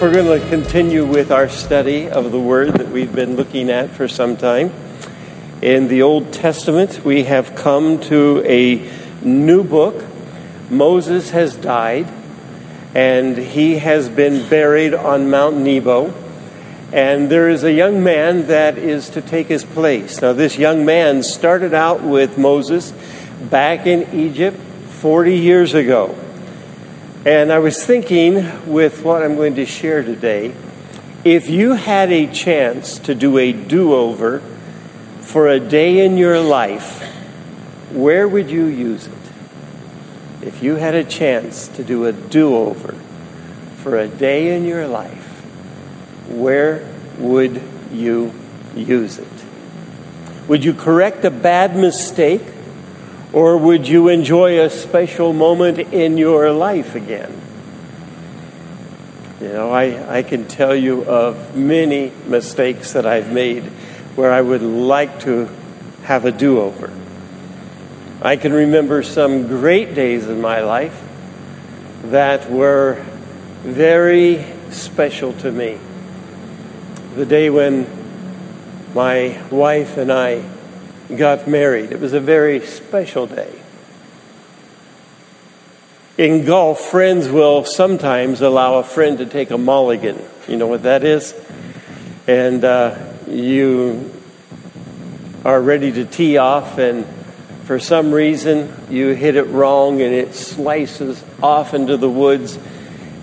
We're going to continue with our study of the Word that we've been looking at for some time. In the Old Testament, we have come to a new book. Moses has died, and he has been buried on Mount Nebo. And there is a young man that is to take his place. Now, this young man started out with Moses back in Egypt 40 years ago. And I was thinking with what I'm going to share today, if you had a chance to do a do over for a day in your life, where would you use it? If you had a chance to do a do over for a day in your life, where would you use it? Would you correct a bad mistake? Or would you enjoy a special moment in your life again? You know, I, I can tell you of many mistakes that I've made where I would like to have a do over. I can remember some great days in my life that were very special to me. The day when my wife and I got married. It was a very special day. In golf, friends will sometimes allow a friend to take a mulligan. You know what that is? And uh, you are ready to tee off, and for some reason you hit it wrong and it slices off into the woods.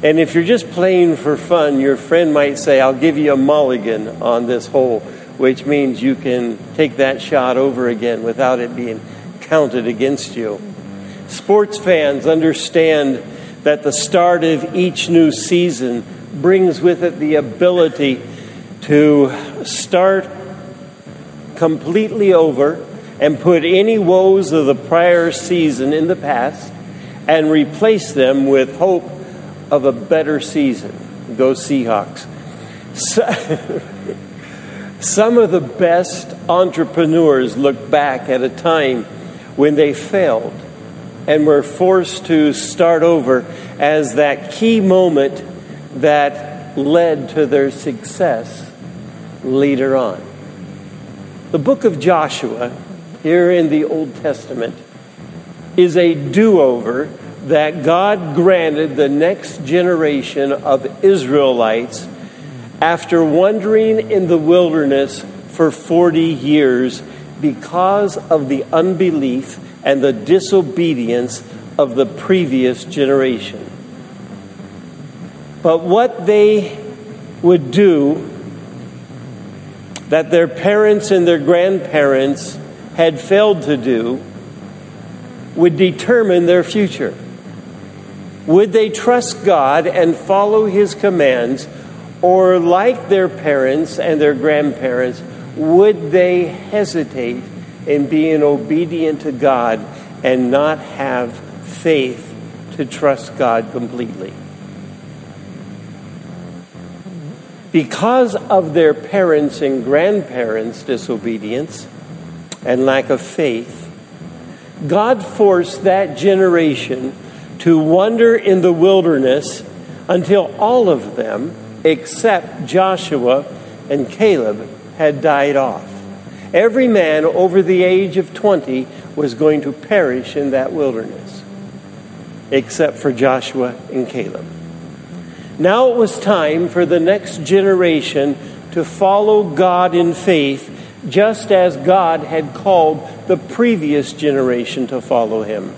And if you're just playing for fun, your friend might say, I'll give you a mulligan on this hole which means you can take that shot over again without it being counted against you. Sports fans understand that the start of each new season brings with it the ability to start completely over and put any woes of the prior season in the past and replace them with hope of a better season. Go Seahawks. So, Some of the best entrepreneurs look back at a time when they failed and were forced to start over as that key moment that led to their success later on. The book of Joshua, here in the Old Testament, is a do over that God granted the next generation of Israelites after wandering in the wilderness for 40 years because of the unbelief and the disobedience of the previous generation. But what they would do that their parents and their grandparents had failed to do would determine their future. Would they trust God and follow His commands or, like their parents and their grandparents, would they hesitate in being obedient to God and not have faith to trust God completely? Because of their parents' and grandparents' disobedience and lack of faith, God forced that generation to wander in the wilderness until all of them except Joshua and Caleb had died off. Every man over the age of 20 was going to perish in that wilderness, except for Joshua and Caleb. Now it was time for the next generation to follow God in faith, just as God had called the previous generation to follow him.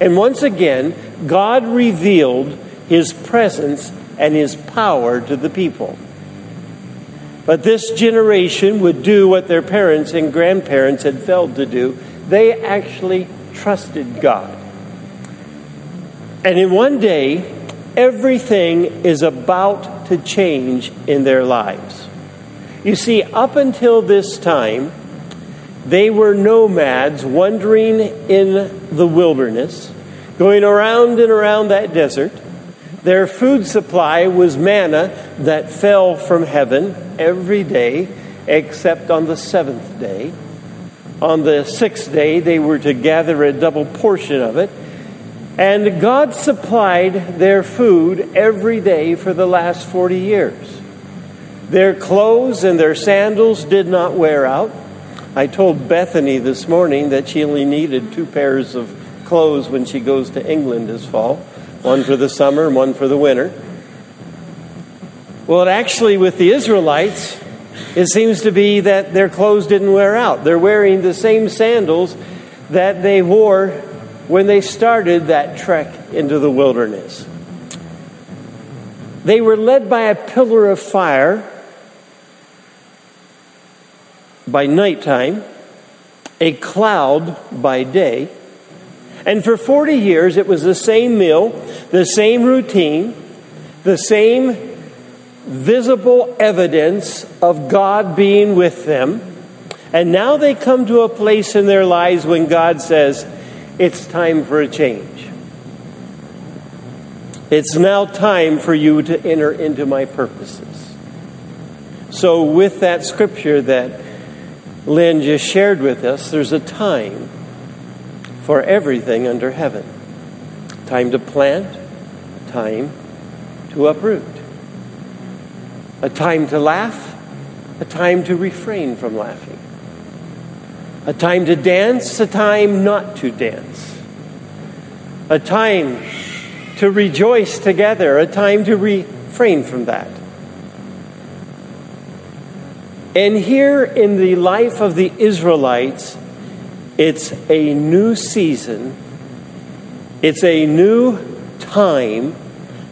And once again, God revealed his presence and his power to the people. But this generation would do what their parents and grandparents had failed to do. They actually trusted God. And in one day, everything is about to change in their lives. You see, up until this time, they were nomads wandering in the wilderness, going around and around that desert. Their food supply was manna that fell from heaven every day except on the seventh day. On the sixth day, they were to gather a double portion of it. And God supplied their food every day for the last 40 years. Their clothes and their sandals did not wear out. I told Bethany this morning that she only needed two pairs of clothes when she goes to England this fall one for the summer and one for the winter. Well, it actually, with the Israelites, it seems to be that their clothes didn't wear out. They're wearing the same sandals that they wore when they started that trek into the wilderness. They were led by a pillar of fire by nighttime, a cloud by day. And for 40 years, it was the same meal, the same routine, the same visible evidence of God being with them. And now they come to a place in their lives when God says, It's time for a change. It's now time for you to enter into my purposes. So, with that scripture that Lynn just shared with us, there's a time for everything under heaven. Time to plant, time to uproot, a time to laugh, a time to refrain from laughing, a time to dance, a time not to dance, a time to rejoice together, a time to refrain from that. And here in the life of the Israelites, it's a new season, it's a new time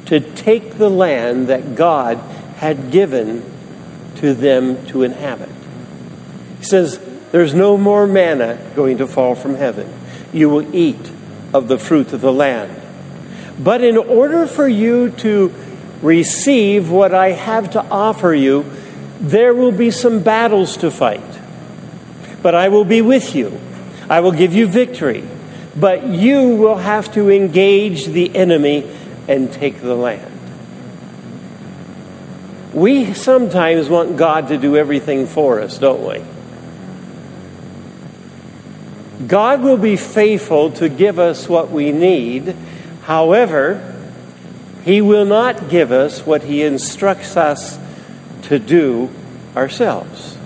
to take the land that God had given to them to inhabit. He says, There's no more manna going to fall from heaven. You will eat of the fruit of the land. But in order for you to receive what I have to offer you, there will be some battles to fight, but I will be with you. I will give you victory, but you will have to engage the enemy and take the land. We sometimes want God to do everything for us, don't we? God will be faithful to give us what we need. However, He will not give us what He instructs us to do ourselves.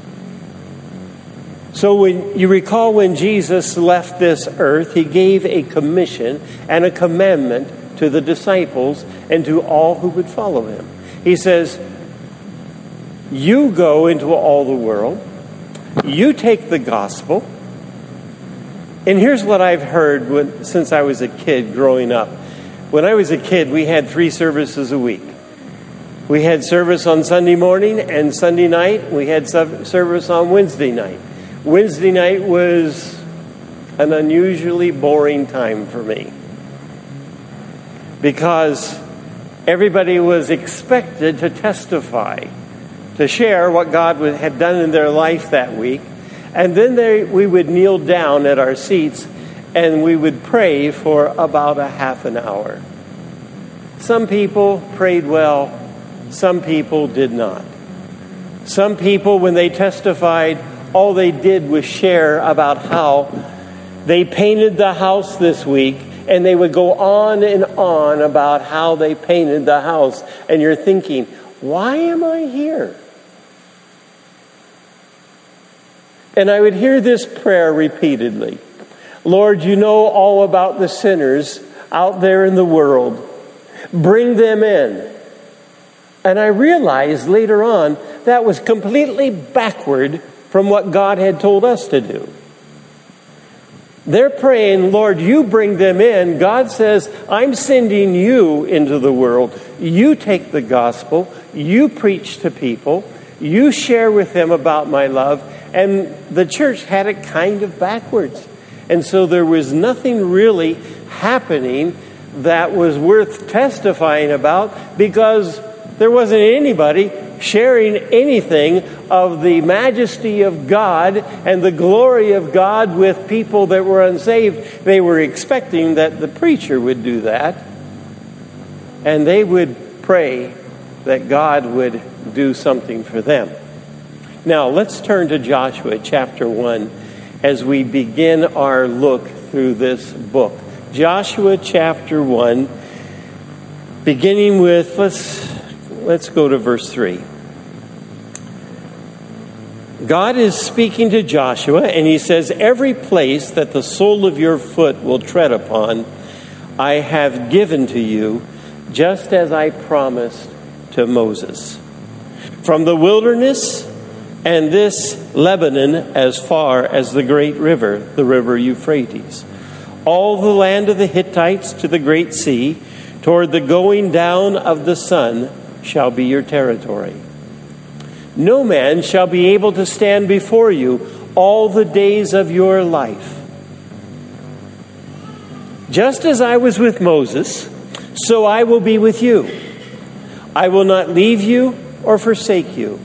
So, when you recall when Jesus left this earth, he gave a commission and a commandment to the disciples and to all who would follow him. He says, You go into all the world, you take the gospel. And here's what I've heard when, since I was a kid growing up. When I was a kid, we had three services a week. We had service on Sunday morning and Sunday night. We had service on Wednesday night. Wednesday night was an unusually boring time for me because everybody was expected to testify, to share what God had done in their life that week. And then they, we would kneel down at our seats and we would pray for about a half an hour. Some people prayed well, some people did not. Some people, when they testified, all they did was share about how they painted the house this week, and they would go on and on about how they painted the house. And you're thinking, why am I here? And I would hear this prayer repeatedly Lord, you know all about the sinners out there in the world. Bring them in. And I realized later on that was completely backward from what God had told us to do. They're praying, Lord, you bring them in. God says, I'm sending you into the world. You take the gospel, you preach to people, you share with them about my love. And the church had it kind of backwards. And so there was nothing really happening that was worth testifying about because there wasn't anybody sharing anything of the majesty of God and the glory of God with people that were unsaved. They were expecting that the preacher would do that, and they would pray that God would do something for them. Now, let's turn to Joshua chapter 1 as we begin our look through this book. Joshua chapter 1, beginning with, let's, let's go to verse 3. God is speaking to Joshua, and he says, Every place that the sole of your foot will tread upon, I have given to you, just as I promised to Moses. From the wilderness and this Lebanon as far as the great river, the river Euphrates, all the land of the Hittites to the great sea, toward the going down of the sun, shall be your territory. No man shall be able to stand before you all the days of your life. Just as I was with Moses, so I will be with you. I will not leave you or forsake you.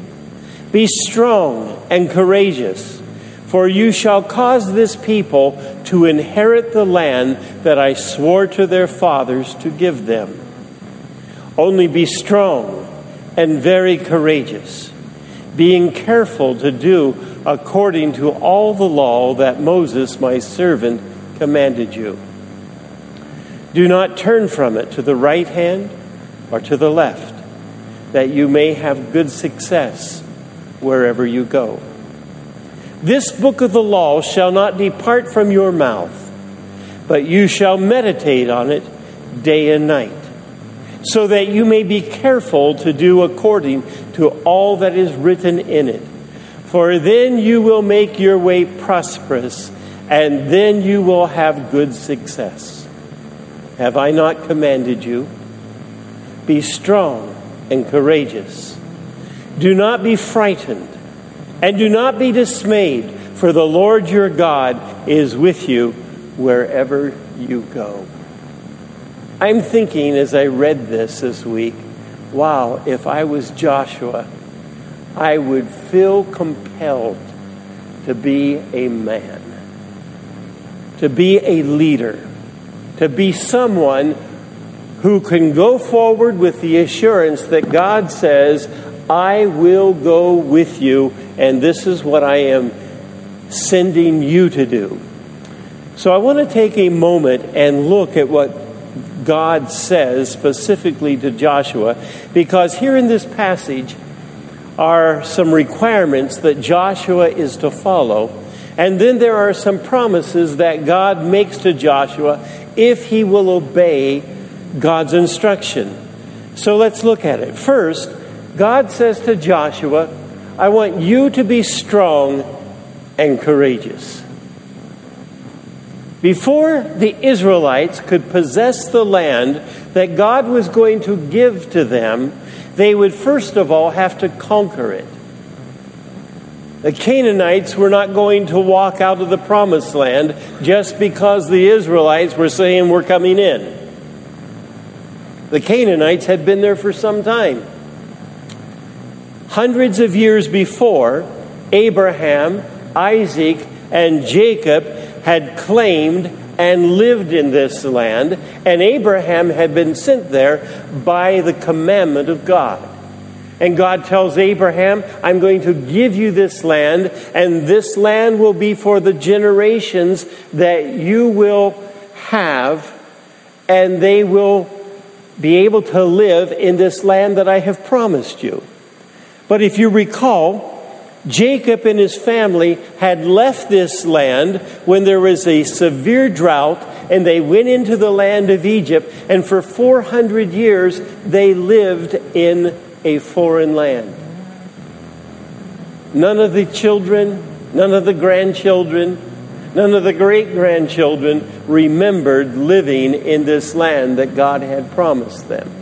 Be strong and courageous, for you shall cause this people to inherit the land that I swore to their fathers to give them. Only be strong and very courageous being careful to do according to all the law that Moses, my servant, commanded you. Do not turn from it to the right hand or to the left, that you may have good success wherever you go. This book of the law shall not depart from your mouth, but you shall meditate on it day and night so that you may be careful to do according to all that is written in it. For then you will make your way prosperous, and then you will have good success. Have I not commanded you? Be strong and courageous. Do not be frightened, and do not be dismayed, for the Lord your God is with you wherever you go. I'm thinking as I read this this week, wow, if I was Joshua, I would feel compelled to be a man, to be a leader, to be someone who can go forward with the assurance that God says, I will go with you, and this is what I am sending you to do. So I want to take a moment and look at what God says specifically to Joshua, because here in this passage are some requirements that Joshua is to follow. And then there are some promises that God makes to Joshua if he will obey God's instruction. So let's look at it. First, God says to Joshua, I want you to be strong and courageous. Before the Israelites could possess the land that God was going to give to them, they would first of all have to conquer it. The Canaanites were not going to walk out of the promised land just because the Israelites were saying, We're coming in. The Canaanites had been there for some time. Hundreds of years before, Abraham, Isaac, and Jacob had claimed and lived in this land, and Abraham had been sent there by the commandment of God. And God tells Abraham, I'm going to give you this land, and this land will be for the generations that you will have, and they will be able to live in this land that I have promised you. But if you recall, Jacob and his family had left this land when there was a severe drought, and they went into the land of Egypt, and for 400 years they lived in a foreign land. None of the children, none of the grandchildren, none of the great grandchildren remembered living in this land that God had promised them.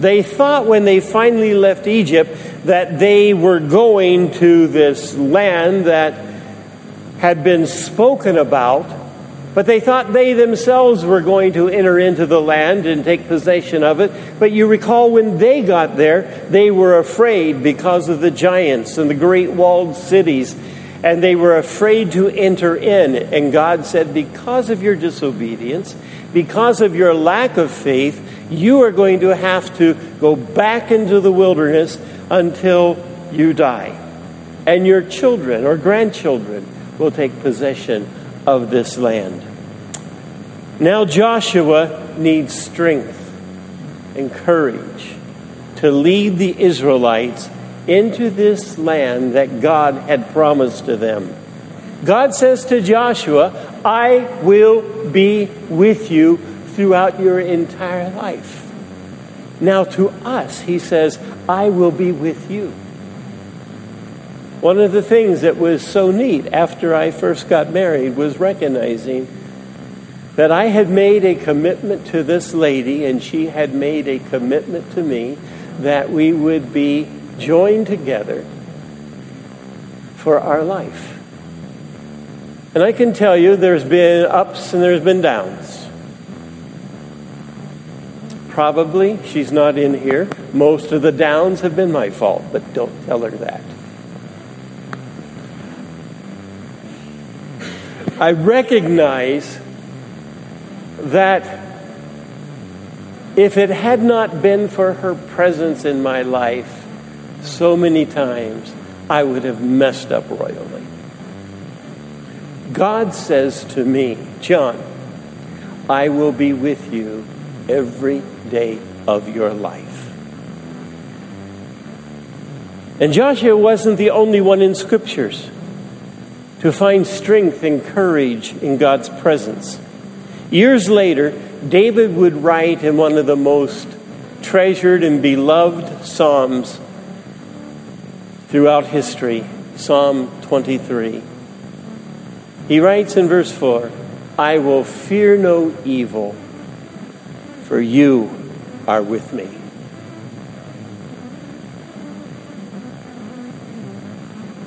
They thought when they finally left Egypt that they were going to this land that had been spoken about, but they thought they themselves were going to enter into the land and take possession of it. But you recall when they got there, they were afraid because of the giants and the great walled cities, and they were afraid to enter in. And God said, Because of your disobedience, because of your lack of faith, you are going to have to go back into the wilderness until you die. And your children or grandchildren will take possession of this land. Now Joshua needs strength and courage to lead the Israelites into this land that God had promised to them. God says to Joshua, I will be with you throughout your entire life. Now, to us, he says, I will be with you. One of the things that was so neat after I first got married was recognizing that I had made a commitment to this lady and she had made a commitment to me that we would be joined together for our life. And I can tell you there's been ups and there's been downs. Probably she's not in here. Most of the downs have been my fault, but don't tell her that. I recognize that if it had not been for her presence in my life so many times, I would have messed up royally. God says to me, John, I will be with you every day of your life. And Joshua wasn't the only one in scriptures to find strength and courage in God's presence. Years later, David would write in one of the most treasured and beloved Psalms throughout history, Psalm 23. He writes in verse 4 I will fear no evil, for you are with me.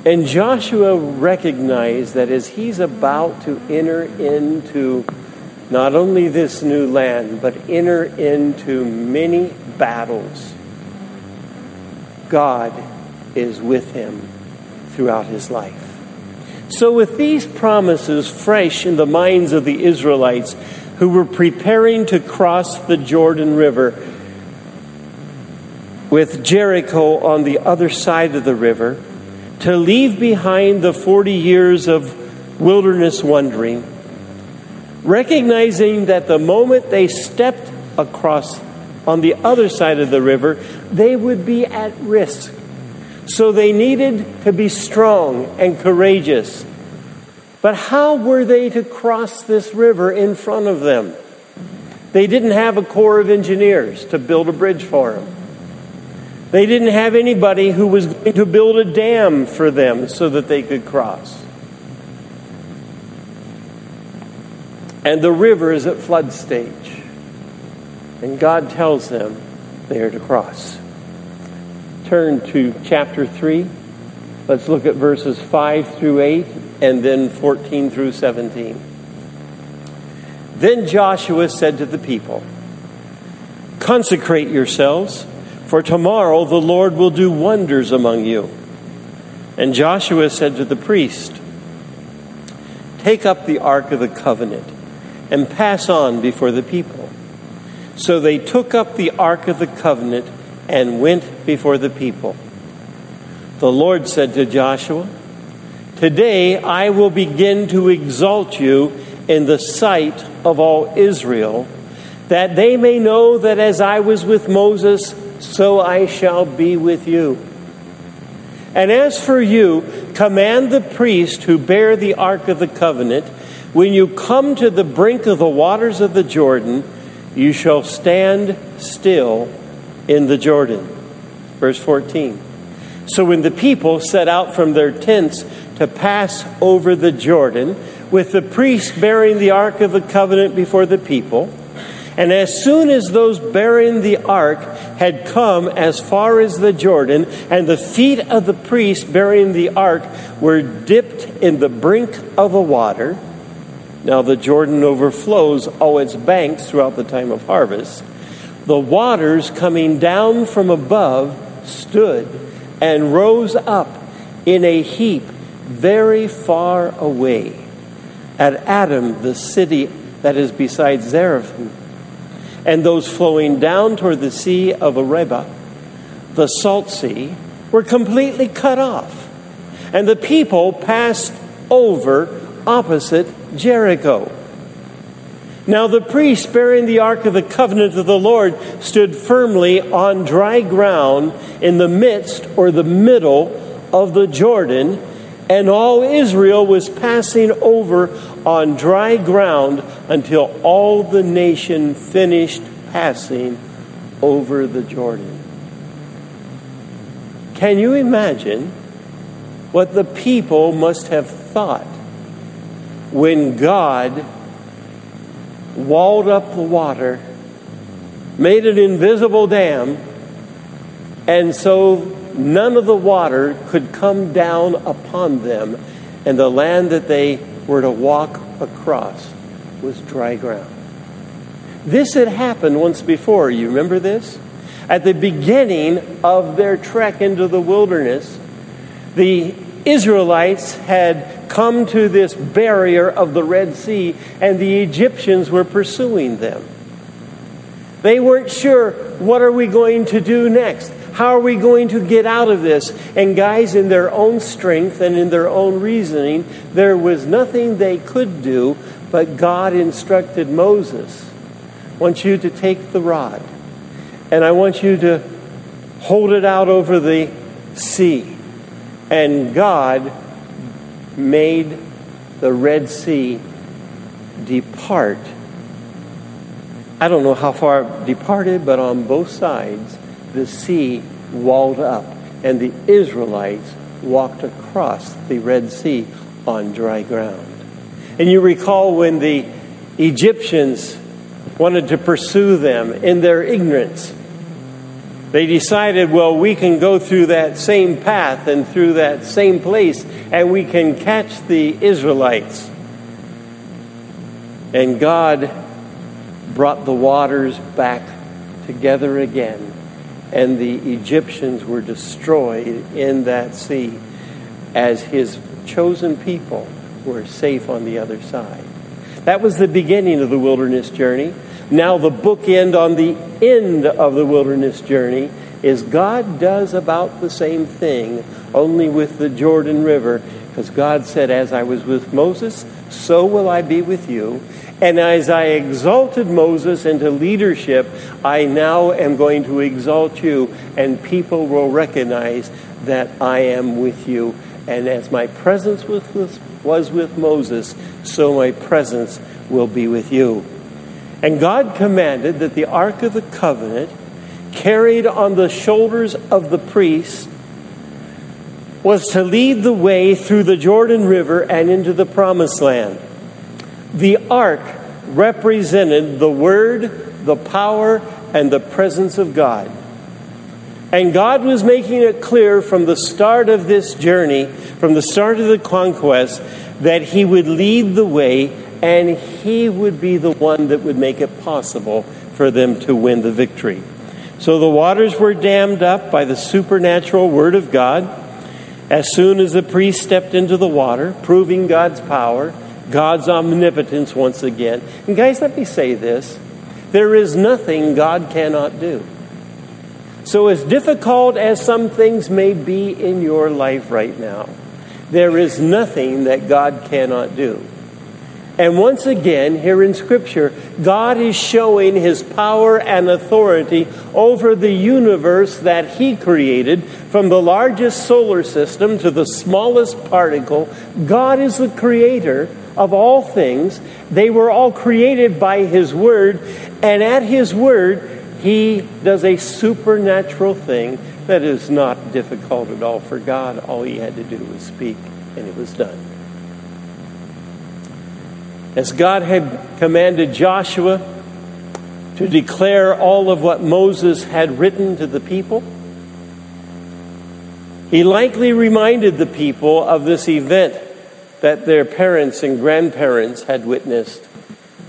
And Joshua recognized that as he's about to enter into not only this new land, but enter into many battles, God is with him throughout his life. So, with these promises fresh in the minds of the Israelites who were preparing to cross the Jordan River, with Jericho on the other side of the river, to leave behind the 40 years of wilderness wandering, recognizing that the moment they stepped across on the other side of the river, they would be at risk. So they needed to be strong and courageous. But how were they to cross this river in front of them? They didn't have a corps of engineers to build a bridge for them. They didn't have anybody who was going to build a dam for them so that they could cross. And the river is at flood stage. And God tells them they are to cross. Turn to chapter 3. Let's look at verses 5 through 8 and then 14 through 17. Then Joshua said to the people, Consecrate yourselves for tomorrow the Lord will do wonders among you. And Joshua said to the priest, Take up the ark of the covenant and pass on before the people. So they took up the ark of the covenant and went before the people. The Lord said to Joshua, Today I will begin to exalt you in the sight of all Israel, that they may know that as I was with Moses, so I shall be with you. And as for you, command the priest who bear the ark of the covenant, when you come to the brink of the waters of the Jordan, you shall stand still in the Jordan. Verse 14. So when the people set out from their tents to pass over the Jordan, with the priest bearing the ark of the covenant before the people, and as soon as those bearing the ark had come as far as the Jordan, and the feet of the priest bearing the ark were dipped in the brink of the water, now the Jordan overflows all its banks throughout the time of harvest. The waters coming down from above stood and rose up in a heap very far away at Adam, the city that is beside Zarethan, and those flowing down toward the Sea of Arabah, the Salt Sea, were completely cut off. And the people passed over opposite Jericho. Now the priest bearing the ark of the covenant of the Lord stood firmly on dry ground in the midst or the middle of the Jordan, and all Israel was passing over on dry ground until all the nation finished passing over the Jordan. Can you imagine what the people must have thought when God walled up the water, made an invisible dam, and so none of the water could come down upon them, and the land that they were to walk across was dry ground. This had happened once before. You remember this? At the beginning of their trek into the wilderness, the Israelites had come to this barrier of the Red Sea, and the Egyptians were pursuing them. They weren't sure, what are we going to do next? How are we going to get out of this? And guys, in their own strength and in their own reasoning, there was nothing they could do, but God instructed Moses, I want you to take the rod, and I want you to hold it out over the sea. And God made the Red Sea depart. I don't know how far it departed, but on both sides, the sea walled up, and the Israelites walked across the Red Sea on dry ground. And you recall when the Egyptians wanted to pursue them in their ignorance they decided, well, we can go through that same path and through that same place, and we can catch the Israelites. And God brought the waters back together again, and the Egyptians were destroyed in that sea as his chosen people were safe on the other side. That was the beginning of the wilderness journey. Now, the bookend on the end of the wilderness journey is God does about the same thing, only with the Jordan River, because God said, As I was with Moses, so will I be with you. And as I exalted Moses into leadership, I now am going to exalt you, and people will recognize that I am with you. And as my presence was with Moses, so my presence will be with you. And God commanded that the Ark of the Covenant, carried on the shoulders of the priest, was to lead the way through the Jordan River and into the Promised Land. The Ark represented the Word, the power, and the presence of God. And God was making it clear from the start of this journey, from the start of the conquest, that He would lead the way and he would be the one that would make it possible for them to win the victory. So the waters were dammed up by the supernatural word of God. As soon as the priest stepped into the water, proving God's power, God's omnipotence once again. And guys, let me say this there is nothing God cannot do. So, as difficult as some things may be in your life right now, there is nothing that God cannot do. And once again, here in Scripture, God is showing his power and authority over the universe that he created, from the largest solar system to the smallest particle. God is the creator of all things. They were all created by his word, and at his word, he does a supernatural thing that is not difficult at all for God. All he had to do was speak, and it was done. As God had commanded Joshua to declare all of what Moses had written to the people, he likely reminded the people of this event that their parents and grandparents had witnessed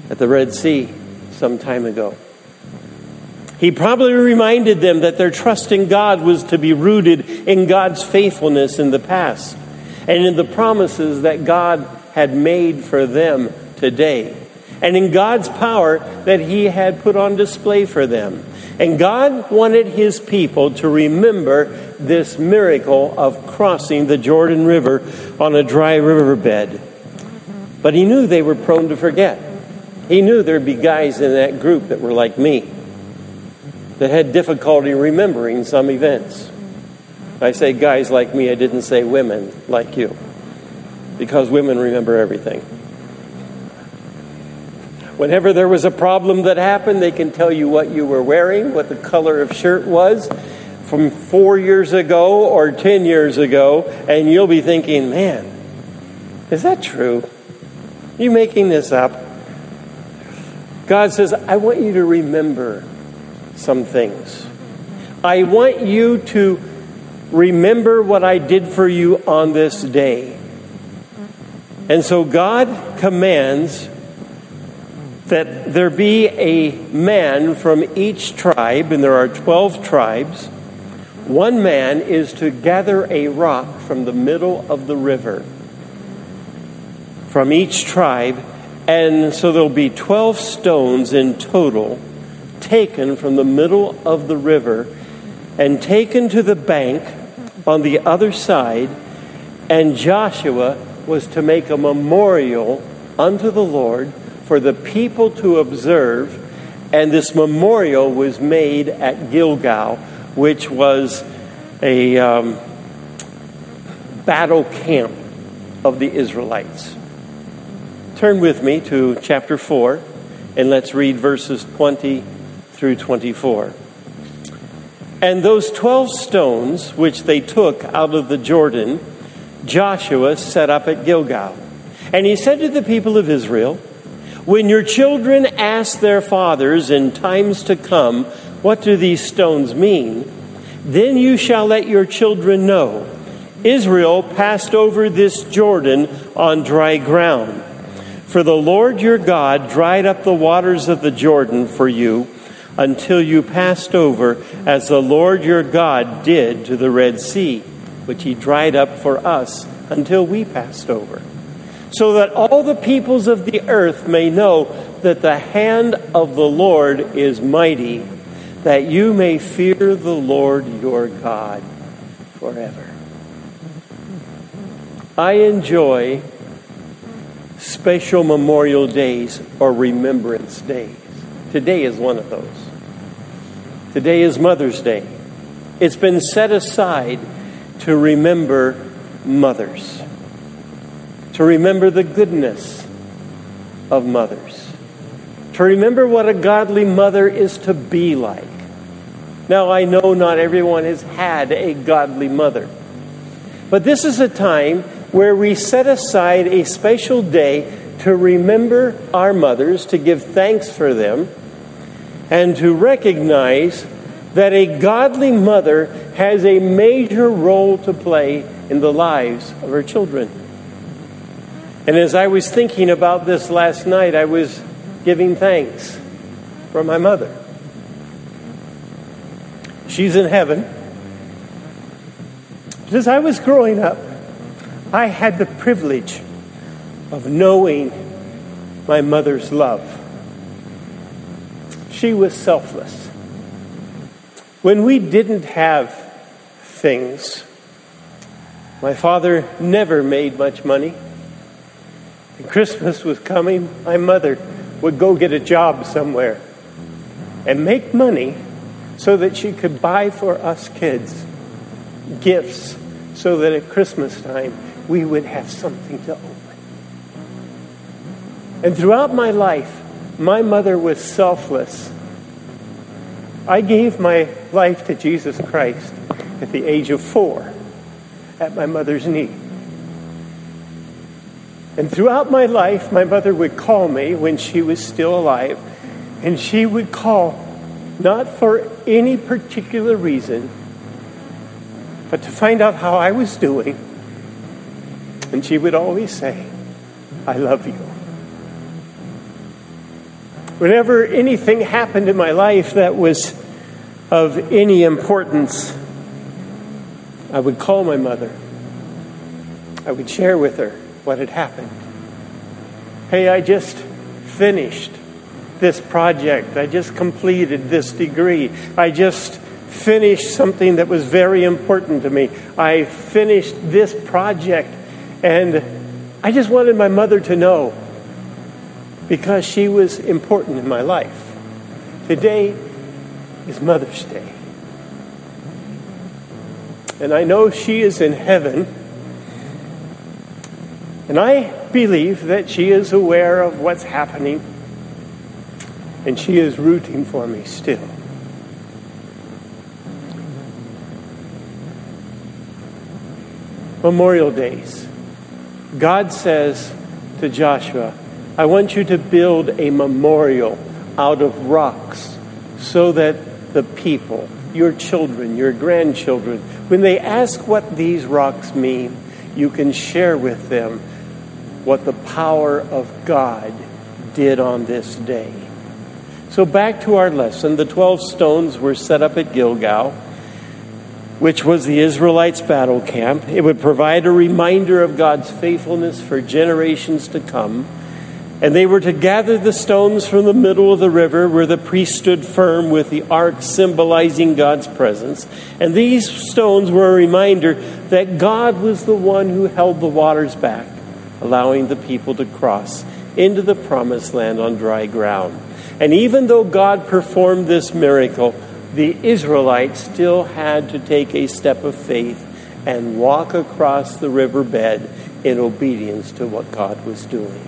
at the Red Sea some time ago. He probably reminded them that their trust in God was to be rooted in God's faithfulness in the past and in the promises that God had made for them today and in God's power that He had put on display for them. And God wanted His people to remember this miracle of crossing the Jordan River on a dry riverbed. But He knew they were prone to forget. He knew there'd be guys in that group that were like me, that had difficulty remembering some events. I say guys like me, I didn't say women like you, because women remember everything. Whenever there was a problem that happened, they can tell you what you were wearing, what the color of shirt was from four years ago or ten years ago, and you'll be thinking, man, is that true? Are you making this up? God says, I want you to remember some things. I want you to remember what I did for you on this day. And so God commands that there be a man from each tribe, and there are 12 tribes. One man is to gather a rock from the middle of the river from each tribe, and so there'll be 12 stones in total taken from the middle of the river and taken to the bank on the other side, and Joshua was to make a memorial unto the Lord for the people to observe, and this memorial was made at Gilgal, which was a um, battle camp of the Israelites. Turn with me to chapter 4, and let's read verses 20 through 24. And those 12 stones which they took out of the Jordan, Joshua set up at Gilgal. And he said to the people of Israel, when your children ask their fathers in times to come, What do these stones mean? then you shall let your children know. Israel passed over this Jordan on dry ground. For the Lord your God dried up the waters of the Jordan for you until you passed over, as the Lord your God did to the Red Sea, which he dried up for us until we passed over so that all the peoples of the earth may know that the hand of the Lord is mighty, that you may fear the Lord your God forever. I enjoy special memorial days or remembrance days. Today is one of those. Today is Mother's Day. It's been set aside to remember mothers to remember the goodness of mothers, to remember what a godly mother is to be like. Now, I know not everyone has had a godly mother, but this is a time where we set aside a special day to remember our mothers, to give thanks for them, and to recognize that a godly mother has a major role to play in the lives of her children. And as I was thinking about this last night, I was giving thanks for my mother. She's in heaven. As I was growing up, I had the privilege of knowing my mother's love. She was selfless. When we didn't have things, my father never made much money. And Christmas was coming, my mother would go get a job somewhere and make money so that she could buy for us kids gifts so that at Christmas time we would have something to open. And throughout my life, my mother was selfless. I gave my life to Jesus Christ at the age of four at my mother's knee. And throughout my life, my mother would call me when she was still alive, and she would call not for any particular reason, but to find out how I was doing. And she would always say, I love you. Whenever anything happened in my life that was of any importance, I would call my mother. I would share with her what had happened. Hey, I just finished this project. I just completed this degree. I just finished something that was very important to me. I finished this project, and I just wanted my mother to know because she was important in my life. Today is Mother's Day. And I know she is in heaven. And I believe that she is aware of what's happening. And she is rooting for me still. Memorial Days. God says to Joshua, I want you to build a memorial out of rocks so that the people, your children, your grandchildren, when they ask what these rocks mean, you can share with them what the power of God did on this day. So, back to our lesson. The 12 stones were set up at Gilgal which was the Israelites' battle camp. It would provide a reminder of God's faithfulness for generations to come. And they were to gather the stones from the middle of the river where the priest stood firm with the ark symbolizing God's presence. And these stones were a reminder that God was the one who held the waters back, allowing the people to cross into the promised land on dry ground. And even though God performed this miracle, the Israelites still had to take a step of faith and walk across the riverbed in obedience to what God was doing.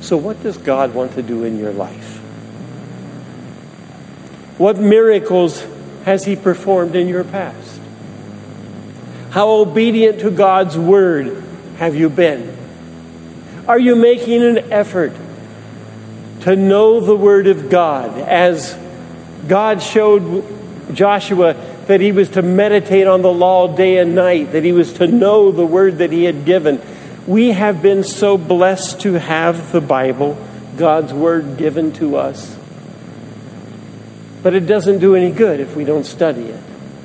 So, what does God want to do in your life? What miracles has He performed in your past? How obedient to God's word have you been? Are you making an effort to know the word of God as God showed Joshua that he was to meditate on the law day and night, that he was to know the word that he had given. We have been so blessed to have the Bible, God's word given to us. But it doesn't do any good if we don't study it,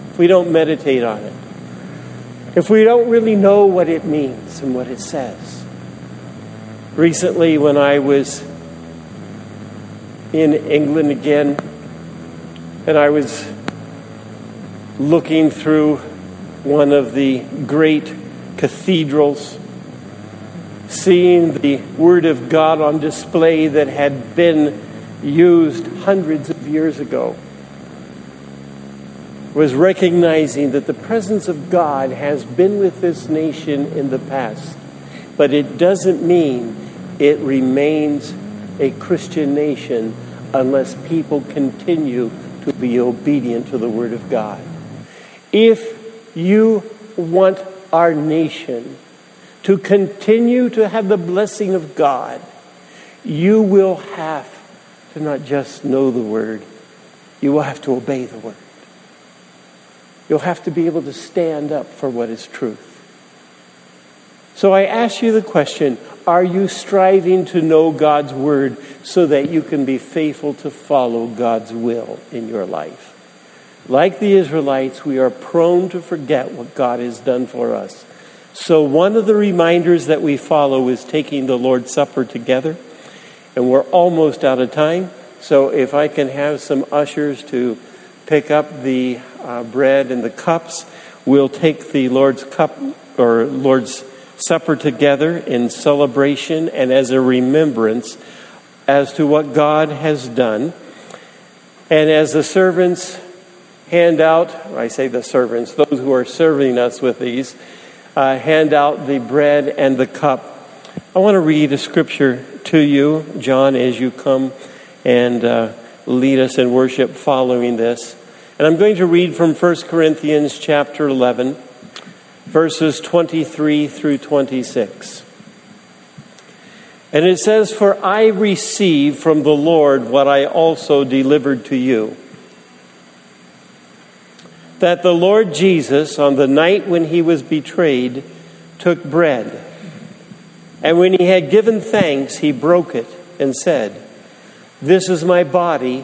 if we don't meditate on it, if we don't really know what it means and what it says. Recently, when I was in England again, and I was looking through one of the great cathedrals, seeing the Word of God on display that had been used hundreds of years ago. Was recognizing that the presence of God has been with this nation in the past, but it doesn't mean it remains a Christian nation unless people continue to be obedient to the Word of God. If you want our nation to continue to have the blessing of God, you will have to not just know the Word, you will have to obey the Word. You'll have to be able to stand up for what is truth. So I ask you the question are you striving to know God's word so that you can be faithful to follow God's will in your life? Like the Israelites, we are prone to forget what God has done for us. So, one of the reminders that we follow is taking the Lord's Supper together. And we're almost out of time. So, if I can have some ushers to pick up the uh, bread and the cups, we'll take the Lord's cup or Lord's supper together in celebration and as a remembrance as to what God has done. And as the servants hand out, I say the servants, those who are serving us with these, uh, hand out the bread and the cup. I want to read a scripture to you, John, as you come and uh, lead us in worship following this. And I'm going to read from 1 Corinthians chapter 11 verses 23 through 26. And it says, For I received from the Lord what I also delivered to you. That the Lord Jesus, on the night when he was betrayed, took bread. And when he had given thanks, he broke it and said, This is my body,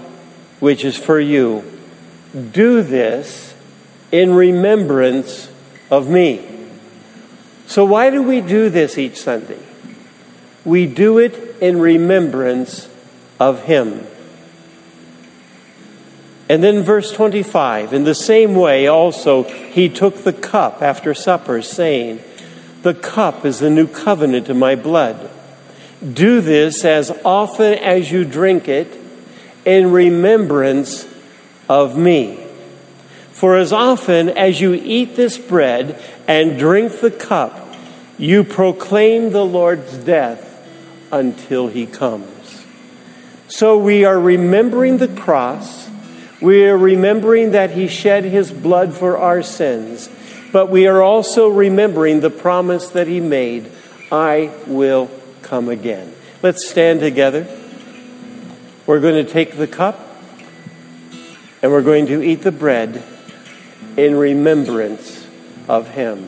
which is for you. Do this in remembrance of me. So, why do we do this each Sunday? We do it in remembrance of Him. And then, verse 25, in the same way, also, He took the cup after supper, saying, The cup is the new covenant in my blood. Do this as often as you drink it in remembrance of me. For as often as you eat this bread and drink the cup, you proclaim the Lord's death until he comes. So we are remembering the cross. We are remembering that he shed his blood for our sins. But we are also remembering the promise that he made I will come again. Let's stand together. We're going to take the cup and we're going to eat the bread in remembrance of him.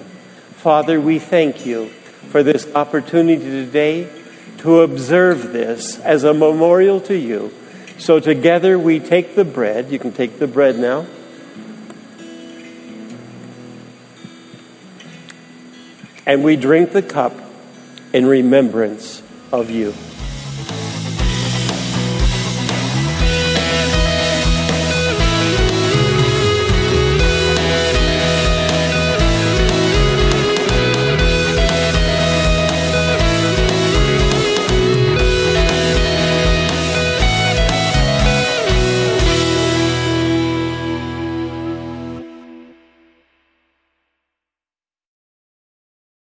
Father, we thank you for this opportunity today to observe this as a memorial to you. So together we take the bread. You can take the bread now. And we drink the cup in remembrance of you.